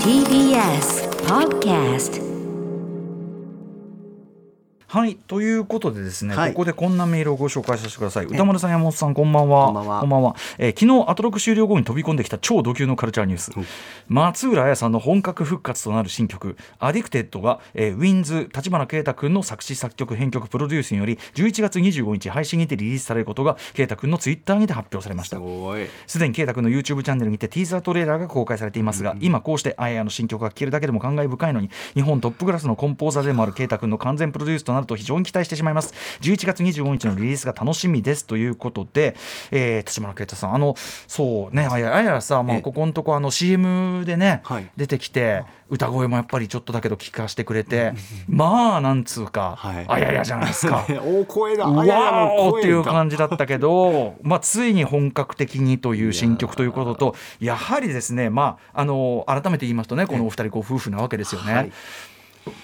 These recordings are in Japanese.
TBS Podcast はいということでですね、はい。ここでこんなメールをご紹介させてください。宇多丸さん山本さんこんばんは。こんばんは。えー昨日アトロク終了後に飛び込んできた超ド級のカルチャーニュース、松浦亜弥さんの本格復活となる新曲「Addicted が、えー w-inds.橘慶太君の作詞作曲編曲プロデュースにより11月25日配信にてリリースされることが慶太君のツイッターにて発表されました。すでに啓太君の YouTube チャンネルにてティーザートレーラーが公開されていますが、今こうしてあややの新曲が聴けるだけでも感慨深いのに日本トップクラスのコンポーザーでもある啓太君の完全プロデュースとなると非常に期待してしまいます。11月25日のリリースが楽しみですということで、えー、立花啓太さんあのそうねあやあやさ、まあ、ええ。ここのとこあの CM でね、はい。出てきて歌声もやっぱりちょっとだけど聞かせてくれてまあなんつうか、はい。あややじゃないですか。大声だ。わあややの声ーっていう感じだったけど、まあ、ついに本格的にという新曲ということとやはりですね、まあ、あの改めて言いますとねこのお二人ご夫婦なわけですよね。はい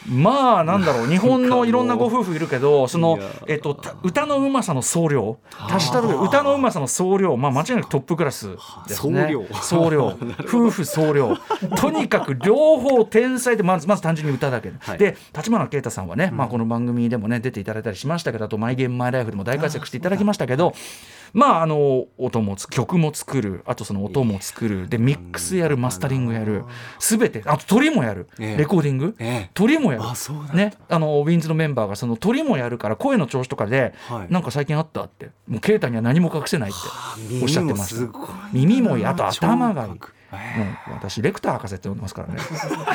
まあなんだろう。日本のいろんなご夫婦いるけどそのえっと、た歌のうまさの総量。足した時歌のうまさの総量、まあ、間違いなくトップクラスですね。総量。総量。夫婦総量。とにかく両方天才でまずまず単純に歌だけで、はい。で立花啓太さんはね、まあ、この番組でもね出ていただいたりしましたけどあと「マイ・ゲーム・マイ・ライフ」でも大活躍していただきましたけどまああの音もつ曲も作るあとその音も作る。でミックスやるマスタリングやる。全てあと鳥もやる。ええ。レコーディング？ええ。鳥もやる。ね、あのウィンズのメンバーがその鳥もやるから声の調子とかで、はい。なんか最近あったって。もう啓太には何も隠せないっておっしゃってました。耳もいいあと頭がいい、う私レクター博士って呼んでますからね。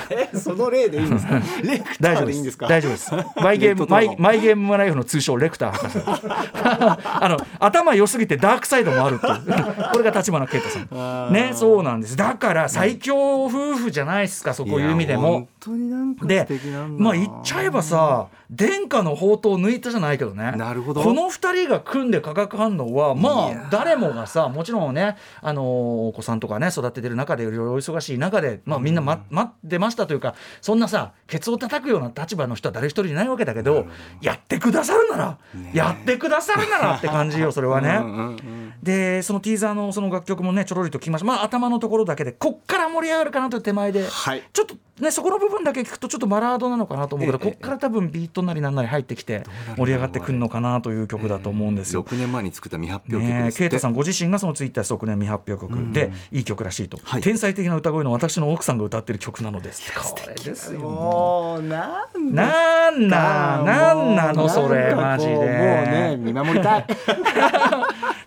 えその例でいいんですか？レクタ大丈夫でーでいいんですか？す。大丈夫です。マイゲームマイマイゲームライフの通称レクター博士。あの頭良すぎてダークサイドもあるってこれが立花啓太さん。ねそうなんです。だから最強夫婦じゃないですかそこいう意味でも。いや本当になんか素でまあ言っちゃえばさ殿下の宝刀を抜いたじゃないけどね。なるほど。この2人が組んで化学反応はいまやあ誰もがさもちろんね、あのーお子さんとかね育ててる中でいろいろお忙しい中で、まあ、みんな、ま待ってましたというかそんなさケツを叩くような立場の人は誰一人いないわけだけどやってくださるなら、やってくださるならって感じよそれはね。でそのティーザーのその楽曲もねちょろりと聞きました。まあ頭のところだけでこっから盛り上がるかなという手前で、はい。ちょっとねそこの部分だけ聞くとちょっとバラードなのかなと思うけど、ええこっから多分ビートなりなんなり入ってきて盛り上がってくるのかなという曲だと思うんですよ。6年前に作った未発表曲ですって。ケイトさんご自身がそのツイッター即年未発表曲でいい曲らしいと、はい。天才的な歌声の私の奥さんが歌ってる曲なのですこれですよもう。なんなんななんなのそれマジで。もうね見守りたい。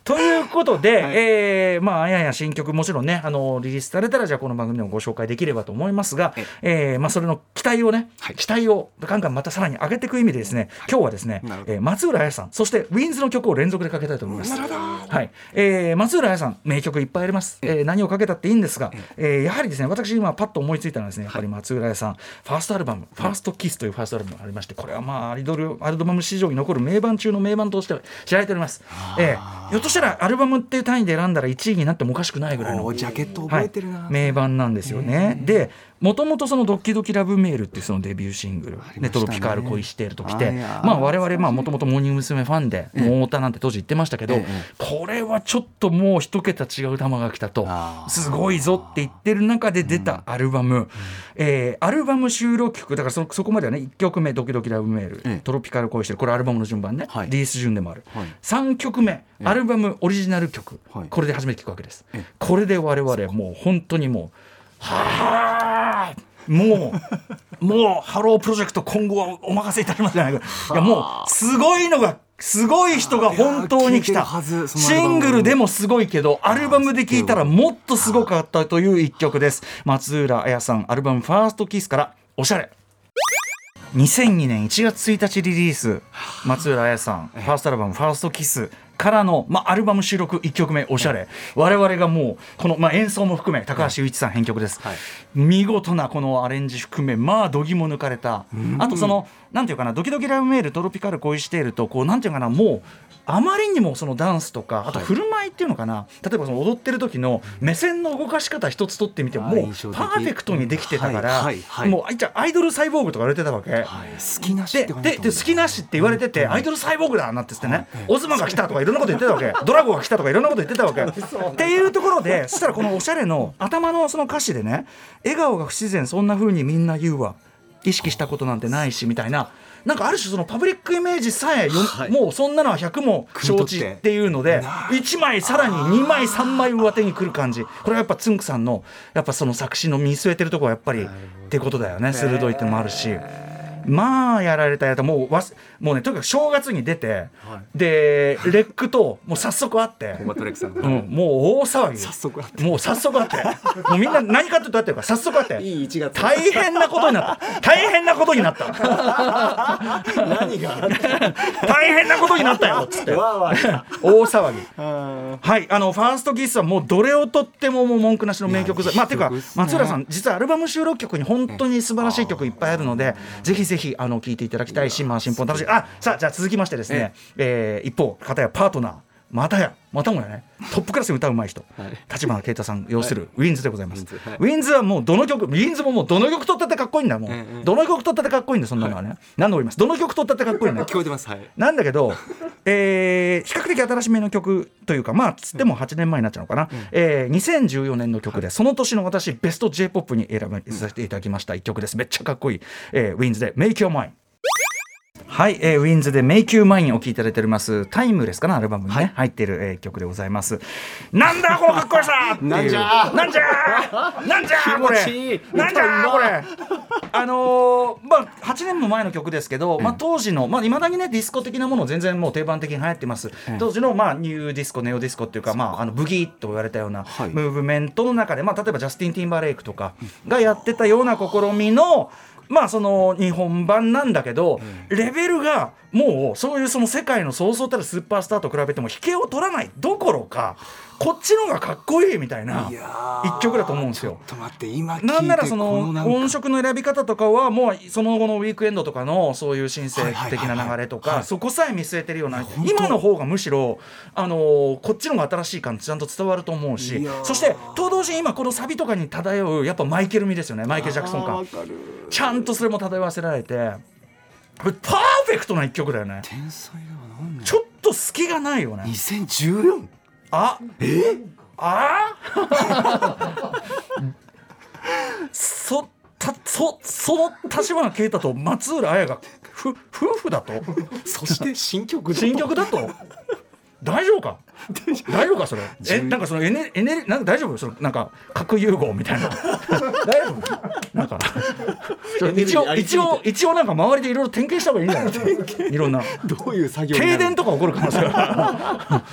ということで、えーまああやや新曲もちろんねあのリリースされたらじゃあこの番組でもご紹介できればと思いますが、えーまあ、それの期待をね、はい。期待をガンガンまたさらに上げていく意味でですね、今日はですねえー松浦彩さんそしてウィンズの曲を連続でかけたいと思います。はい。えー松浦彩さん名曲いっぱいあります、えー何をかけたっていいんですが、えーやはりですね私今パッと思いついたのはですねやっぱり松浦彩さん、ファーストアルバム「ファーストキスというファーストアルバムがありましてこれはまあアイドルアルバム史上に残る名盤中の名盤として知られております。えーひょっとしたらアルバムっていう単位で選んだら1位になってもおかしくないぐらいのおジャケット覚えてるな、はい、名盤なんですよね。でもともとその「ドッキドキラブメール」っていうそのデビューシングル「ね、トロピカール恋している」ときてまあ我々まあもともとモーニング娘。ファンで「もう太田」なんて当時言ってましたけど、ええこれはちょっともう一桁違う球が来たとすごいぞって言ってる中で出たアルバム、えーアルバム収録曲だからそそこまではね1曲目「ドキドキラブメール」ええ。トロピカル恋してる」これアルバムの順番ね、はい。リリース順でもある、はい。3曲目アルバムオリジナル曲、はい。これで初めて聞くわけです、ええ。これで我々もう本当にもうはあもうもうハロープロジェクト今後はお任せいたしますじゃないかいやもうすごいのがすごい人が本当に来た。シングルでもすごいけどアルバムで聴いたらもっとすごかったという一曲です。松浦彩さんアルバム「ファーストキスから「おしゃれ」2002年1月1日リリース。松浦彩さんファーストアルバム「ファーストキスからの、まあ、アルバム収録1曲目「おしゃれ」我々がもうこの、まあ、演奏も含め高橋雄一さん編曲です、はい。見事なこのアレンジ含めまあ度肝抜かれた。あとそのなんていうかなドキドキラブメールトロピカル恋しているとこうなんていうかなもうあまりにもそのダンスとかあと振る舞いっていうのかな、例えばその踊ってる時の目線の動かし方一つとってみてももうパーフェクトにできてたから、はいはいはい。もうあいつはアイドルサイボーグとか言われてたわけ。はい、好きなしっでてでで好きなしって言われててアイドルサイボーグだなんて言ってねオズマが来たとかいろんなこと言ってたわけ。ドラゴンが来たとかいろんなこと言ってたわけ。っていうところでそしたらこのおしゃれの頭のその歌詞でね笑顔が不自然そんな風にみんな言うわ意識したことなんてないしみたいな。なんかある種そのパブリックイメージさえよ、はい。もうそんなのは100も承知っていうので1枚さらに2枚3枚上手に来る感じ。これはやっぱつんくさんのやっぱその作詞の見据えてるところはやっぱりってことだよね。鋭いってのもあるし。まあやられたやつもうわすもうねとにかく正月に出て、でレックともう早速会って、コバトレックさんが、うん、もう大騒ぎ。早速会って。もう早速会って。もうみんな何かと会ってるから早速会って。いい1月大変なことになった。大変なことになった。何が？大変なことになったよっつって。大騒ぎ。あはいあのファーストキスはもうどれをとってももう文句なしの名曲まあていうか松浦さん実はアルバム収録曲に本当に素晴らしい曲いっぱいあるのでぜひぜひあの聴いていただきたいしまあ新本楽しい。あさあじゃあ続きましてですね。えー一方片やパートナーまたやまたもやねトップクラスに歌うまい人はい。橘慶太さん擁する w-inds.でございます、 w-inds.はもうどの曲 w-inds.ももうどの曲取ったってかっこいいんだ。よもう、ええどの曲取ったってかっこいいんだよそんなのはね、何度も言いますどの曲取ったってかっこいいんだよ。聞こえてます。はい。なんだけど、えー比較的新しめの曲というかまあつっても8年前になっちゃうのかな、えー2014年の曲でその年の私ベスト j p o p に選ばさせていただきました一曲です。めっちゃかっこいい、えー、ウィンズで「Make Your Mind」はい、えー、ウィンズで「Make You Mine」お聴きいただいております。タイムレスかなアルバムにね、入っている、えー曲でございます。なんだこのかっこよさなんじゃなんじゃなんじゃこれ。な。んじゃこれ。あのーまあ8年も前の曲ですけど、まあ、当時のまあ、未だにねディスコ的なもの全然もう定番的に流行ってます、当時のまあニューディスコネオディスコっていうか、まあ、あのブギーと言われたようなはい。ムーブメントの中で、まあ、例えばジャスティン・ティンバーレイクとかがやってたような試みのまあその日本版なんだけど、レベルがもうそういうその世界のそうそうたるスーパースターと比べても引けを取らない。どころかこっちの方がかっこいいみたいな一曲だと思うんですよ。なんならその音色の選び方とかはもうその後のウィークエンドとかのそういう申請的な流れとかそこさえ見据えてるような今の方がむしろあのーこっちの方が新しい感ちゃんと伝わると思うしそしてと同時に今このサビとかに漂うやっぱマイケル味ですよねマイケル・ジャクソン感ちゃんとそれも漂わせられてこれパーフェクトな一曲だよね。天才だわちょっと隙がないよね。2014あ？え？あ？そたそその立花啓太と松浦綾がふ夫婦だと？そして新曲新曲だと？大丈夫か？大丈夫かそれえなんかそのエネエネルなんか大丈夫そのなんか核融合みたいな大丈夫なんか一応一応一応なんか周りでいろいろ点検した方がいいんじゃないいろんなどういう作業停電とか起こる可能性が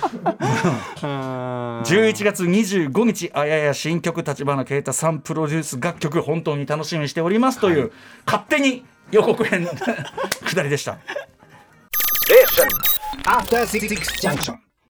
あー11月25日あやや新曲立花啓太さんプロデュース楽曲本当に楽しみにしておりますという、勝手に予告編下りでした。After Six Junction.